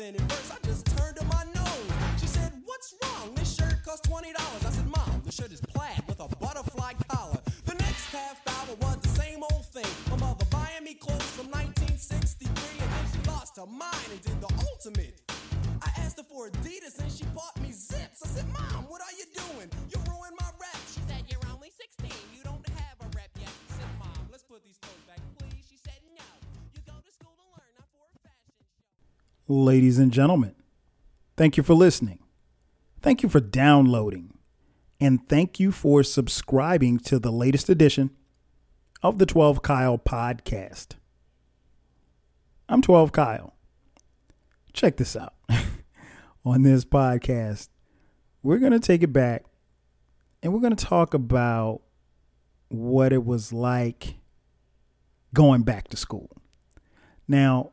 didn't Ladies and gentlemen, thank you for listening. Thank you for downloading. And thank you for subscribing to the latest edition of the 12 Kyle podcast. I'm 12 Kyle. Check this out. On this podcast, we're going to take it back and we're going to talk about what it was like going back to school. Now,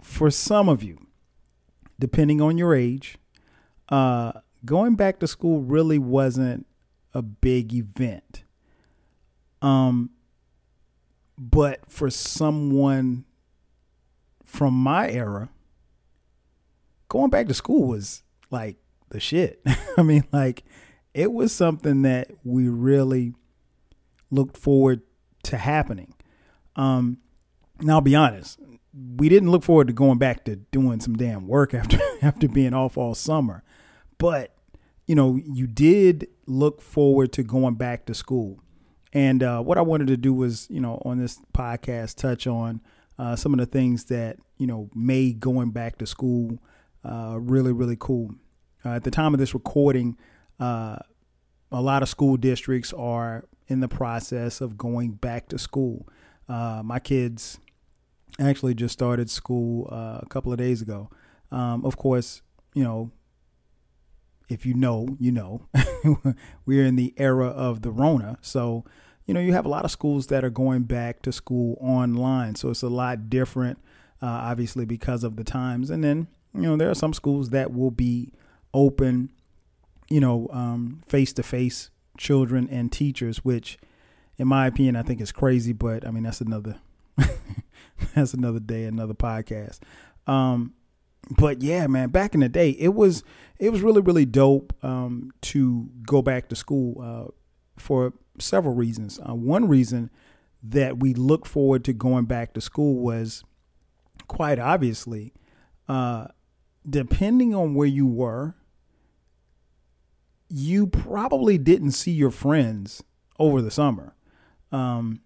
for some of you, depending on your age, uh, going back to school really wasn't a big event. Um, but for someone from my era, going back to school was like the shit. I mean, like it was something that we really looked forward to happening. Um, now I'll be honest, we didn't look forward to going back to doing some damn work after after being off all summer. But you know, you did look forward to going back to school. And uh, what I wanted to do was, you know, on this podcast, touch on uh, some of the things that you know made going back to school uh, really, really cool. Uh, at the time of this recording, uh, a lot of school districts are in the process of going back to school. Uh, my kids actually just started school uh, a couple of days ago. Um, of course, you know, if you know, you know, we're in the era of the Rona. So, you know, you have a lot of schools that are going back to school online. So it's a lot different, uh, obviously, because of the times. And then, you know, there are some schools that will be open, you know, face to face children and teachers, which, in my opinion, I think is crazy. But I mean, that's another that's another day, another podcast. Um, but yeah, man, back in the day, it was it was really really dope um, to go back to school uh, for several reasons. Uh, one reason that we looked forward to going back to school was quite obviously, uh, depending on where you were, you probably didn't see your friends over the summer. Um,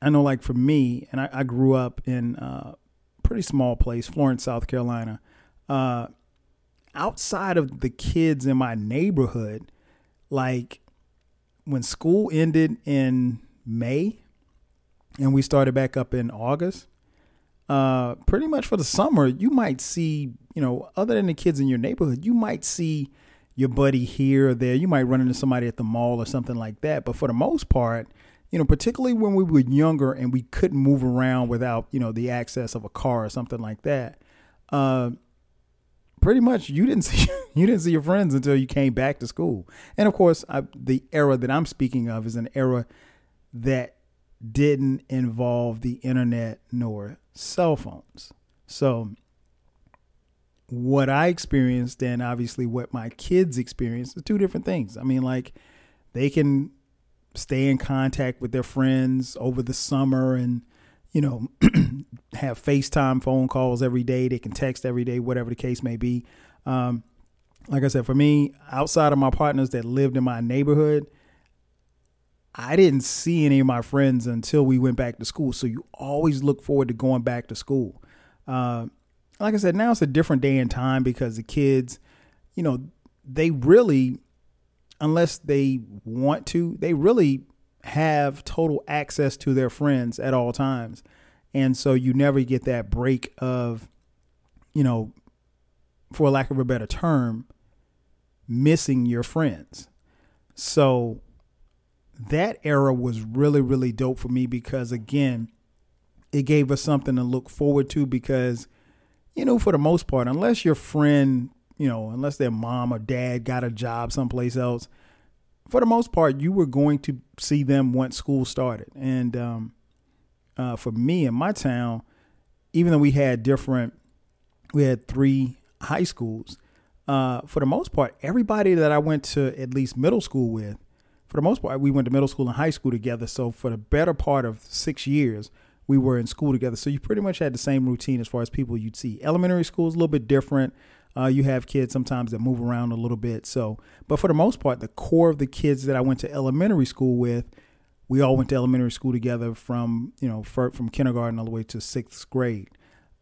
I know, like for me, and I, I grew up in a pretty small place, Florence, South Carolina. Uh, outside of the kids in my neighborhood, like when school ended in May and we started back up in August, uh, pretty much for the summer, you might see, you know, other than the kids in your neighborhood, you might see your buddy here or there. You might run into somebody at the mall or something like that. But for the most part, you know, particularly when we were younger and we couldn't move around without, you know, the access of a car or something like that, uh, pretty much you didn't see you didn't see your friends until you came back to school. And of course, I, the era that I'm speaking of is an era that didn't involve the internet nor cell phones. So what I experienced and obviously what my kids experienced are two different things. I mean, like they can stay in contact with their friends over the summer and you know have FaceTime phone calls every day. They can text every day, whatever the case may be. Um, like I said, for me, outside of my partners that lived in my neighborhood, I didn't see any of my friends until we went back to school. So you always look forward to going back to school. Uh, like I said, now it's a different day and time because the kids, you know, they really, unless they want to, they really have total access to their friends at all times. And so you never get that break of, you know, for lack of a better term, missing your friends. So that era was really, really dope for me because, again, it gave us something to look forward to because, you know, for the most part, unless your friend, you know, unless their mom or dad got a job someplace else, for the most part, you were going to see them once school started. And um, uh, for me in my town, even though we had different, we had three high schools. Uh, for the most part, everybody that I went to at least middle school with, for the most part, we went to middle school and high school together. So for the better part of six years, we were in school together. So you pretty much had the same routine as far as people you'd see. Elementary school is a little bit different. Uh, you have kids sometimes that move around a little bit. So, but for the most part, the core of the kids that I went to elementary school with, we all went to elementary school together from you know from kindergarten all the way to sixth grade.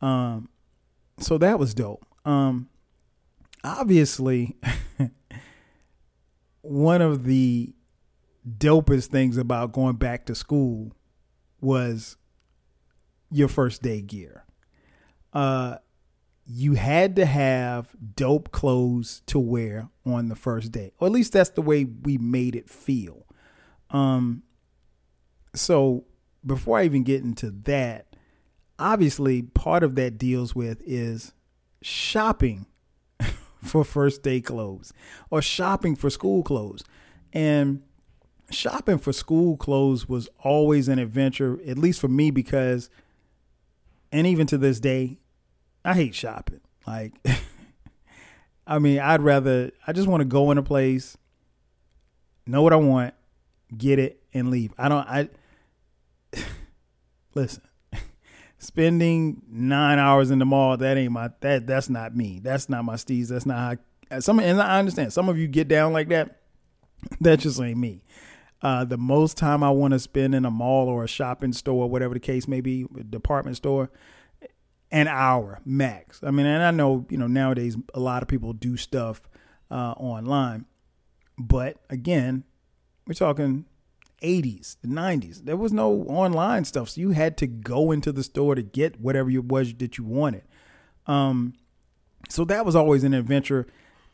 Um, so that was dope. Um, obviously, one of the dopest things about going back to school was your first day gear. Uh, you had to have dope clothes to wear on the first day, or at least that's the way we made it feel. Um, so before I even get into that, obviously part of that deals with is shopping for first day clothes or shopping for school clothes. And shopping for school clothes was always an adventure, at least for me, because, and even to this day, I hate shopping. Like, I mean, I'd rather, I just want to go in a place, know what I want, get it, and leave. I don't, I, listen, spending nine hours in the mall, that ain't my, that, that's not me. That's not my steez. That's not how, some, and I understand some of you get down like that. That just ain't me. Uh, the most time I want to spend in a mall or a shopping store, or whatever the case may be, department store, an hour max. I mean, and I know you know nowadays a lot of people do stuff uh, online, but again, we're talking 80s, the 90s. There was no online stuff, so you had to go into the store to get whatever it was that you wanted. Um, so that was always an adventure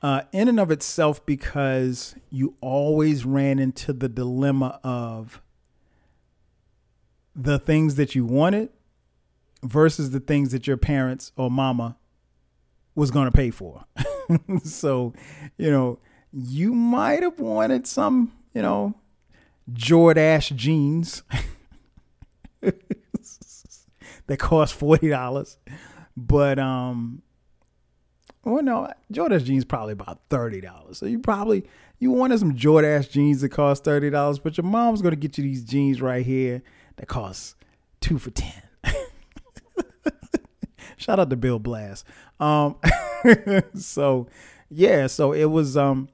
uh, in and of itself because you always ran into the dilemma of the things that you wanted versus the things that your parents or mama was going to pay for. so, you know, you might have wanted some, you know, Jordache jeans that cost forty dollars, but um, well, no, Jordache jeans probably about thirty dollars. So you probably you wanted some Jordache jeans that cost thirty dollars, but your mom's gonna get you these jeans right here that cost two for ten. Shout out to Bill Blass. Um, so yeah, so it was um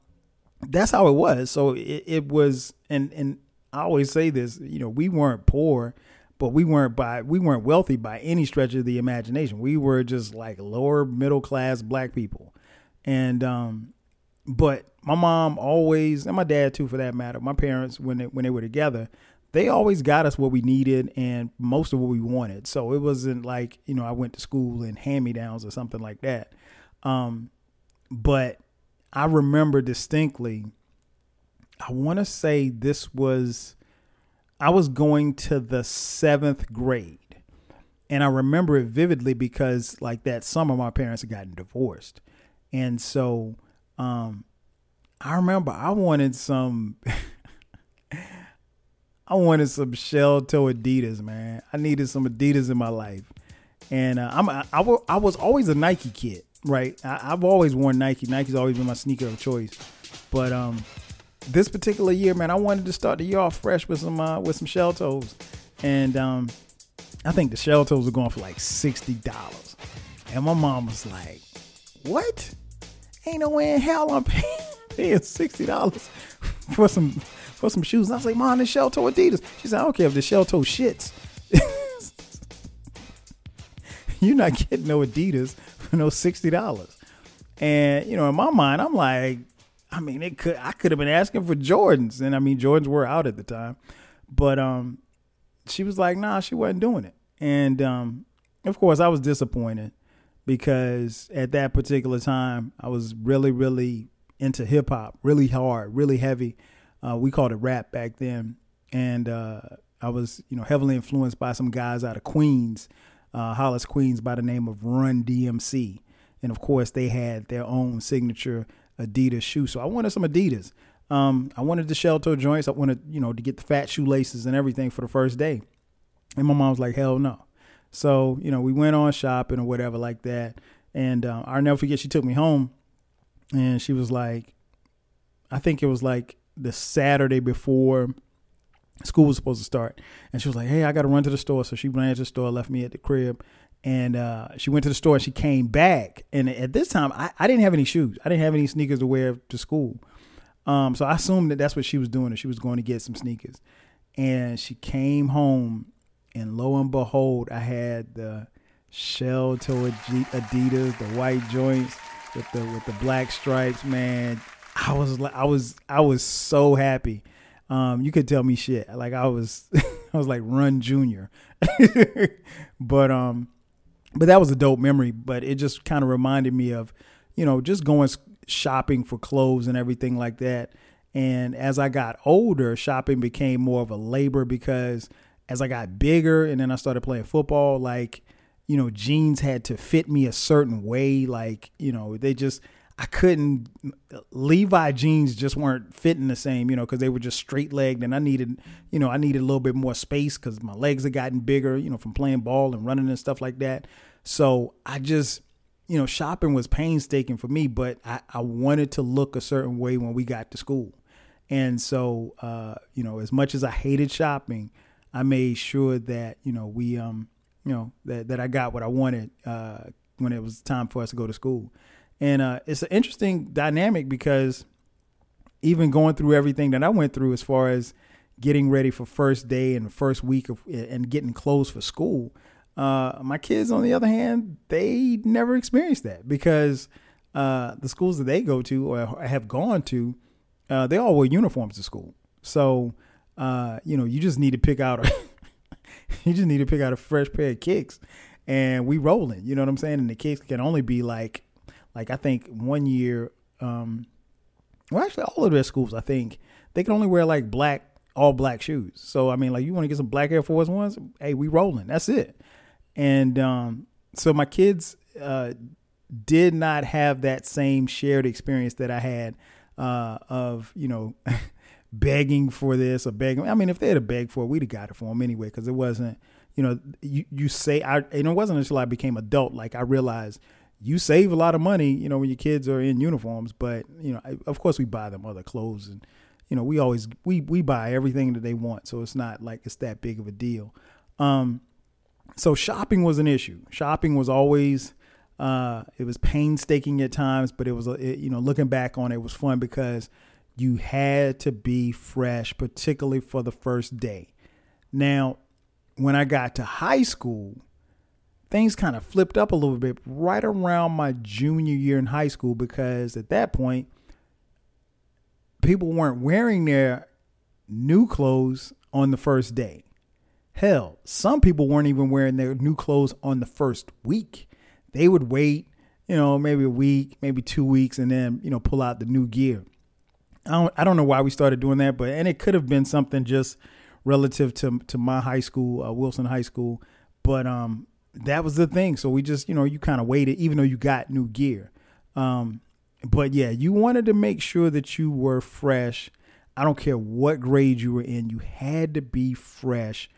that's how it was. So it, it was, and and I always say this, you know, we weren't poor, but we weren't by we weren't wealthy by any stretch of the imagination. We were just like lower middle class black people, and um, but my mom always, and my dad too, for that matter, my parents when they when they were together, they always got us what we needed and most of what we wanted. So it wasn't like you know I went to school in hand me downs or something like that. Um, but I remember distinctly, I want to say this was, I was going to the seventh grade. And I remember it vividly because, like, that summer, my parents had gotten divorced. And so, um, I remember I wanted some, I wanted some shell toe Adidas, man. I needed some Adidas in my life. And uh, I'm, I, was always a Nike kid right? I, have always worn Nike. Nike's always been my sneaker of choice. But um, this particular year, man, I wanted to start the year off fresh with some uh, with some shell toes, and um, I think the shell toes were going for like sixty dollars. And my mom was like, "What? Ain't no way in hell I'm paying, paying sixty dollars for some for some shoes." And I was like, "Mom, the shell toe Adidas." She said, "I don't care if the shell toe shits." You're not getting no Adidas for no sixty dollars. And you know, in my mind, I'm like, I mean, it could I could have been asking for Jordans, and I mean, Jordans were out at the time, but um, she was like, nah, she wasn't doing it, and um, of course, I was disappointed because at that particular time, I was really, really into hip hop, really hard, really heavy. Uh, we called it rap back then, and uh, I was, you know, heavily influenced by some guys out of Queens uh, Hollis, Queens, by the name of Run DMC. And of course, they had their own signature Adidas shoe. So I wanted some Adidas. Um, I wanted the shell toe joints. I wanted, you know, to get the fat shoelaces and everything for the first day. And my mom was like, hell no. So you know, we went on shopping or whatever like that. And uh, I'll never forget. She took me home, and she was like, I think it was like the Saturday before school was supposed to start. And she was like, Hey, I got to run to the store. So she ran to the store, left me at the crib. And uh, she went to the store and she came back. And at this time, I, I didn't have any shoes. I didn't have any sneakers to wear to school. Um, so I assumed that that's what she was doing, and she was going to get some sneakers. And she came home, and lo and behold, I had the shell toe Adidas, the white joints with the with the black stripes. Man, I was like, I was, I was so happy. Um, you could tell me shit. Like I was, I was like Run Junior. but um, but that was a dope memory. But it just kind of reminded me of, you know, just going shopping for clothes and everything like that. And as I got older, shopping became more of a labor because as I got bigger and then I started playing football, like, you know, jeans had to fit me a certain way. Like, you know, they just, I couldn't, Levi jeans just weren't fitting the same, you know, because they were just straight legged and I needed, you know, I needed a little bit more space because my legs had gotten bigger, you know, from playing ball and running and stuff like that. So I just, you know, shopping was painstaking for me, but I, I wanted to look a certain way when we got to school. And so, uh, you know, as much as I hated shopping, I made sure that, you know, we, um, you know, that, that I got what I wanted, uh, when it was time for us to go to school. And, uh, it's an interesting dynamic because even going through everything that I went through as far as getting ready for first day and first week of, and getting clothes for school, uh, my kids, on the other hand, they never experienced that because uh, the schools that they go to or have gone to, uh, they all wear uniforms to school. So, uh, you know, you just need to pick out a, you just need to pick out a fresh pair of kicks, and we rolling. You know what I'm saying? And the kicks can only be like, like I think one year, um, well, actually, all of their schools, I think they can only wear like black, all black shoes. So, I mean, like you want to get some black Air Force ones? Hey, we rolling. That's it. And um, so my kids uh, did not have that same shared experience that I had uh, of, you know, begging for this or begging. I mean, if they had begged for it, we'd have got it for them anyway, because it wasn't, you know, you, you say, I, and it wasn't until I became adult, like I realized you save a lot of money, you know, when your kids are in uniforms, but, you know, of course we buy them other clothes and, you know, we always, we, we buy everything that they want. So it's not like it's that big of a deal. Um, so shopping was an issue. Shopping was always uh, it was painstaking at times, but it was it, you know looking back on it, it was fun because you had to be fresh, particularly for the first day. Now, when I got to high school, things kind of flipped up a little bit right around my junior year in high school because at that point, people weren't wearing their new clothes on the first day. Hell, some people weren't even wearing their new clothes on the first week. They would wait, you know, maybe a week, maybe two weeks, and then, you know, pull out the new gear. I don't, I don't know why we started doing that, but, and it could have been something just relative to, to my high school, uh, Wilson High School. But, um, that was the thing. So we just, you know, you kind of waited, even though you got new gear. Um, but yeah, you wanted to make sure that you were fresh. I don't care what grade you were in, you had to be fresh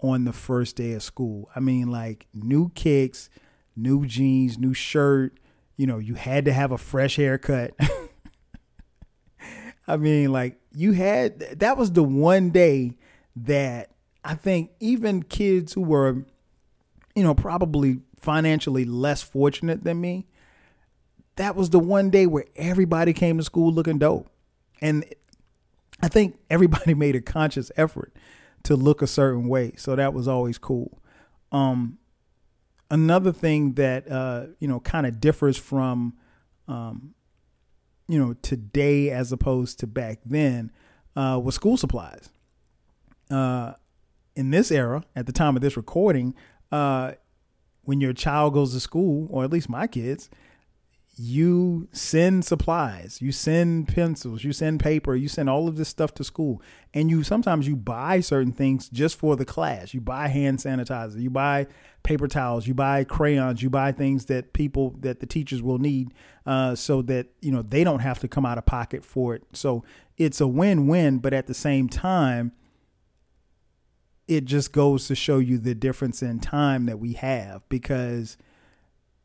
on the first day of school. I mean, like new kicks, new jeans, new shirt. You know, you had to have a fresh haircut. I mean, like you had that was the one day that I think even kids who were, you know, probably financially less fortunate than me, that was the one day where everybody came to school looking dope. And I think everybody made a conscious effort to look a certain way. So that was always cool. Um, another thing that uh, you know kind of differs from um, you know today as opposed to back then uh, was school supplies. Uh, in this era, at the time of this recording, uh, when your child goes to school, or at least my kids, you send supplies, you send pencils, you send paper, you send all of this stuff to school. And you sometimes you buy certain things just for the class. You buy hand sanitizer, you buy paper towels, you buy crayons, you buy things that people that the teachers will need uh, so that you know they don't have to come out of pocket for it. So it's a win-win, but at the same time, it just goes to show you the difference in time that we have because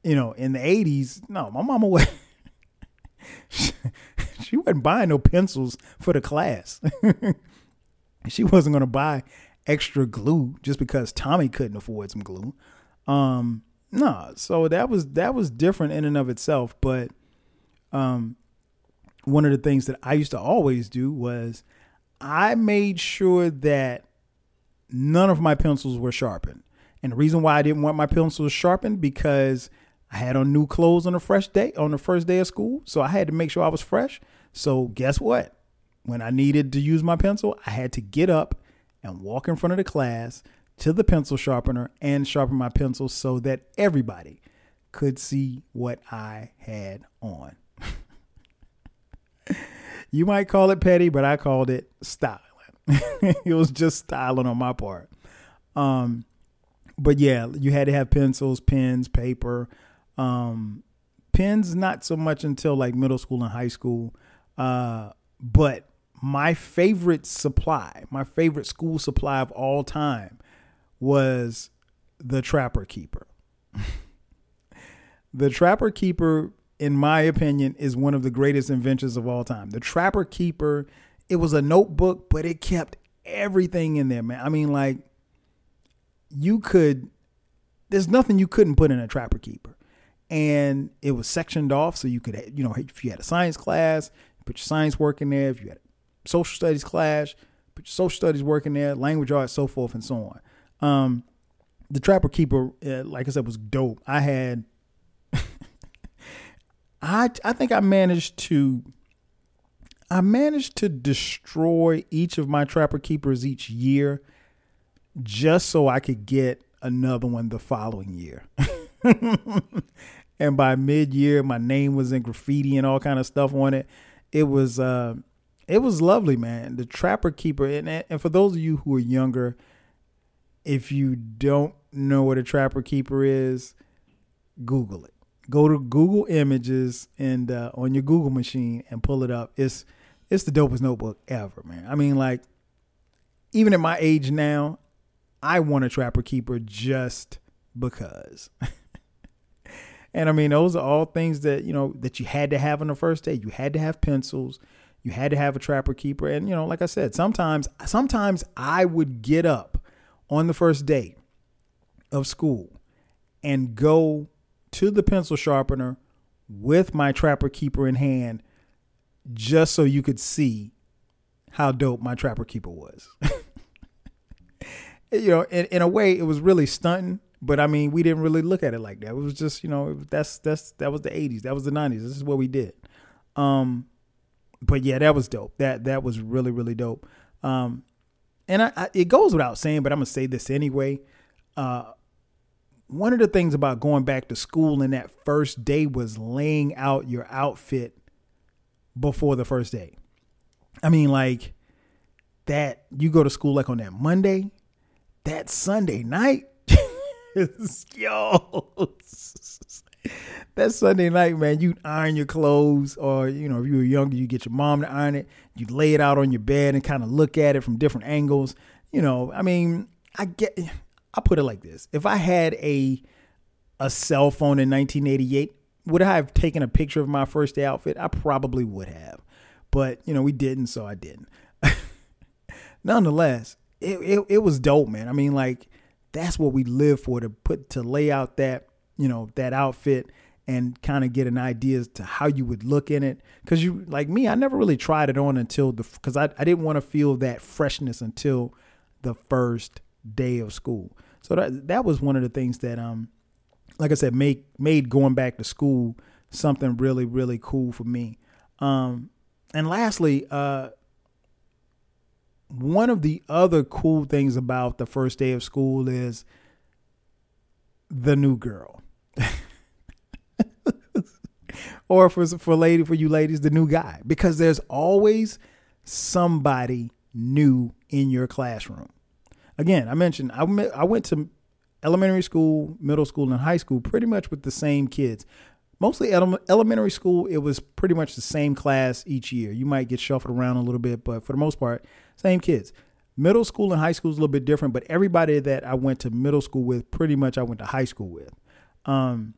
you know in the 80s no my mama was she wasn't buying no pencils for the class. She wasn't going to buy extra glue just because tommy couldn't afford some glue. Um no so that was that was different in and of itself but um one of the things that i used to always do was i made sure that none of my pencils were sharpened. And the reason why I didn't want my pencils sharpened because I had on new clothes on the fresh day on the first day of school, so I had to make sure I was fresh. So guess what? When I needed to use my pencil, I had to get up and walk in front of the class to the pencil sharpener and sharpen my pencil so that everybody could see what I had on. you might call it petty, but I called it style. it was just styling on my part. Um, but yeah, you had to have pencils, pens, paper. Um, pens, not so much until like middle school and high school. Uh, but my favorite supply, my favorite school supply of all time was the Trapper Keeper. the Trapper Keeper, in my opinion, is one of the greatest inventions of all time. The Trapper Keeper it was a notebook, but it kept everything in there, man. I mean, like you could there's nothing you couldn't put in a trapper keeper. And it was sectioned off so you could you know, if you had a science class, put your science work in there. If you had a social studies class, put your social studies work in there, language arts, so forth and so on. Um, the Trapper Keeper, uh, like I said, was dope. I had, I I think I managed to I managed to destroy each of my trapper keepers each year just so I could get another one the following year. and by mid-year my name was in graffiti and all kind of stuff on it. It was uh it was lovely, man. The trapper keeper and and for those of you who are younger if you don't know what a trapper keeper is, Google it. Go to Google Images and uh, on your Google machine and pull it up. It's it's the dopest notebook ever, man. I mean, like, even at my age now, I want a Trapper Keeper just because. and I mean, those are all things that, you know, that you had to have on the first day. You had to have pencils. You had to have a Trapper Keeper. And, you know, like I said, sometimes, sometimes I would get up on the first day of school and go to the pencil sharpener with my Trapper Keeper in hand just so you could see how dope my trapper keeper was. you know, in, in a way, it was really stunting. But I mean, we didn't really look at it like that. It was just, you know, that's that's that was the '80s, that was the '90s. This is what we did. Um, but yeah, that was dope. That that was really really dope. Um, and I, I, it goes without saying, but I'm gonna say this anyway. Uh, one of the things about going back to school in that first day was laying out your outfit before the first day. I mean, like that you go to school like on that Monday, that Sunday night, yo, that Sunday night, man, you iron your clothes, or you know, if you were younger, you get your mom to iron it. You lay it out on your bed and kind of look at it from different angles. You know, I mean, I get. I put it like this: if I had a a cell phone in 1988, would I have taken a picture of my first day outfit? I probably would have. But, you know, we didn't, so I didn't. Nonetheless, it, it, it was dope, man. I mean, like, that's what we live for to put to lay out that, you know, that outfit and kind of get an idea as to how you would look in it. Cause you, like me, I never really tried it on until the, cause I, I didn't want to feel that freshness until the first day of school. So that, that was one of the things that, um, like I said, made made going back to school something really really cool for me. Um, and lastly, uh, one of the other cool things about the first day of school is the new girl. or for for lady for you ladies the new guy because there's always somebody new in your classroom. Again, I mentioned I I went to elementary school, middle school, and high school pretty much with the same kids. Mostly ele- elementary school, it was pretty much the same class each year. You might get shuffled around a little bit, but for the most part, same kids. Middle school and high school is a little bit different, but everybody that I went to middle school with, pretty much I went to high school with, um,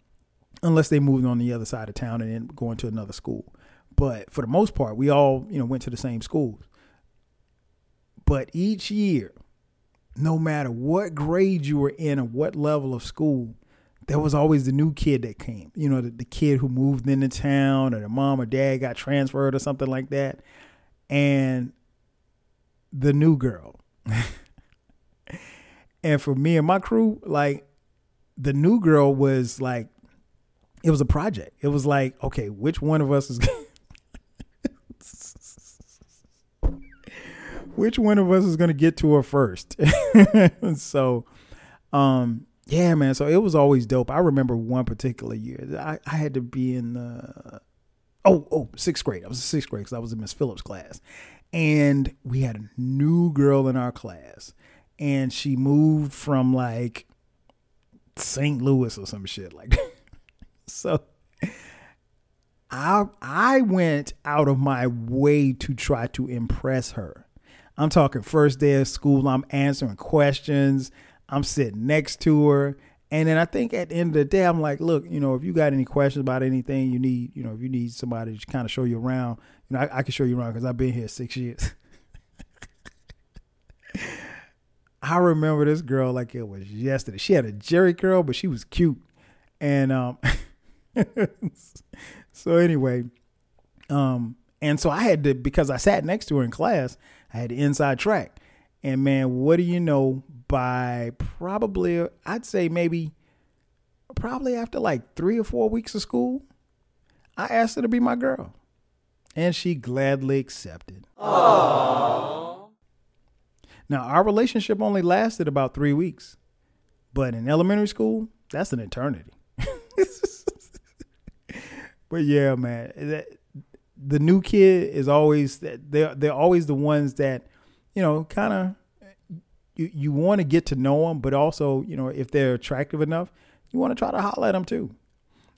unless they moved on the other side of town and then going to another school. But for the most part, we all you know went to the same schools. But each year, no matter what grade you were in or what level of school, there was always the new kid that came. You know, the, the kid who moved into town or the mom or dad got transferred or something like that. And the new girl. and for me and my crew, like the new girl was like it was a project. It was like, okay, which one of us is which one of us is going to get to her first? so um yeah, man. So it was always dope. I remember one particular year. I, I had to be in the oh oh sixth grade. I was in sixth grade because I was in Miss Phillips' class, and we had a new girl in our class, and she moved from like St. Louis or some shit like. so I I went out of my way to try to impress her. I'm talking first day of school. I'm answering questions. I'm sitting next to her. And then I think at the end of the day, I'm like, look, you know, if you got any questions about anything you need, you know, if you need somebody to kind of show you around, you know, I, I can show you around because I've been here six years. I remember this girl like it was yesterday. She had a Jheri curl, but she was cute. And um so anyway, um, and so I had to because I sat next to her in class, I had the inside track. And man, what do you know? By probably, I'd say maybe, probably after like three or four weeks of school, I asked her to be my girl, and she gladly accepted. Aww. Now our relationship only lasted about three weeks, but in elementary school, that's an eternity. but yeah, man, that, the new kid is always they're they're always the ones that you know, kind of you you want to get to know them, but also you know if they're attractive enough, you want to try to holler at them too.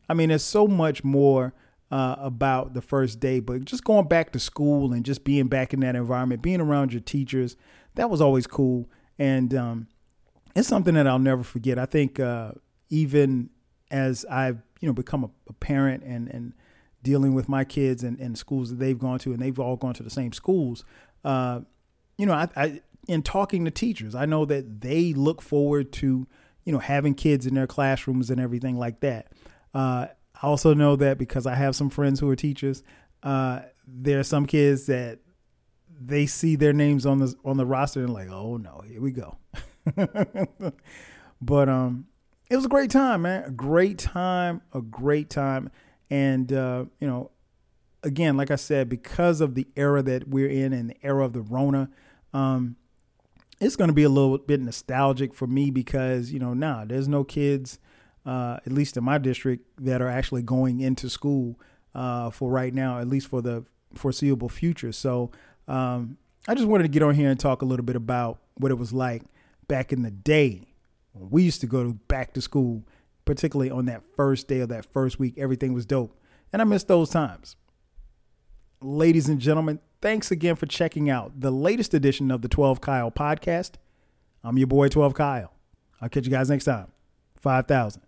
I mean, there's so much more uh, about the first day, but just going back to school and just being back in that environment, being around your teachers, that was always cool, and um, it's something that I'll never forget. I think uh, even as I've you know become a, a parent and and dealing with my kids and, and schools that they've gone to, and they've all gone to the same schools. Uh, you know, I, I in talking to teachers, I know that they look forward to, you know, having kids in their classrooms and everything like that. Uh, I also know that because I have some friends who are teachers, uh, there are some kids that they see their names on the on the roster and like, oh no, here we go. but um, it was a great time, man. A great time, a great time, and uh, you know, again, like I said, because of the era that we're in and the era of the Rona, um, it's going to be a little bit nostalgic for me because you know now nah, there's no kids, uh, at least in my district, that are actually going into school uh, for right now, at least for the foreseeable future. So um, I just wanted to get on here and talk a little bit about what it was like back in the day when we used to go to back to school, particularly on that first day of that first week. Everything was dope, and I miss those times. Ladies and gentlemen, thanks again for checking out the latest edition of the 12 Kyle podcast. I'm your boy, 12 Kyle. I'll catch you guys next time. 5,000.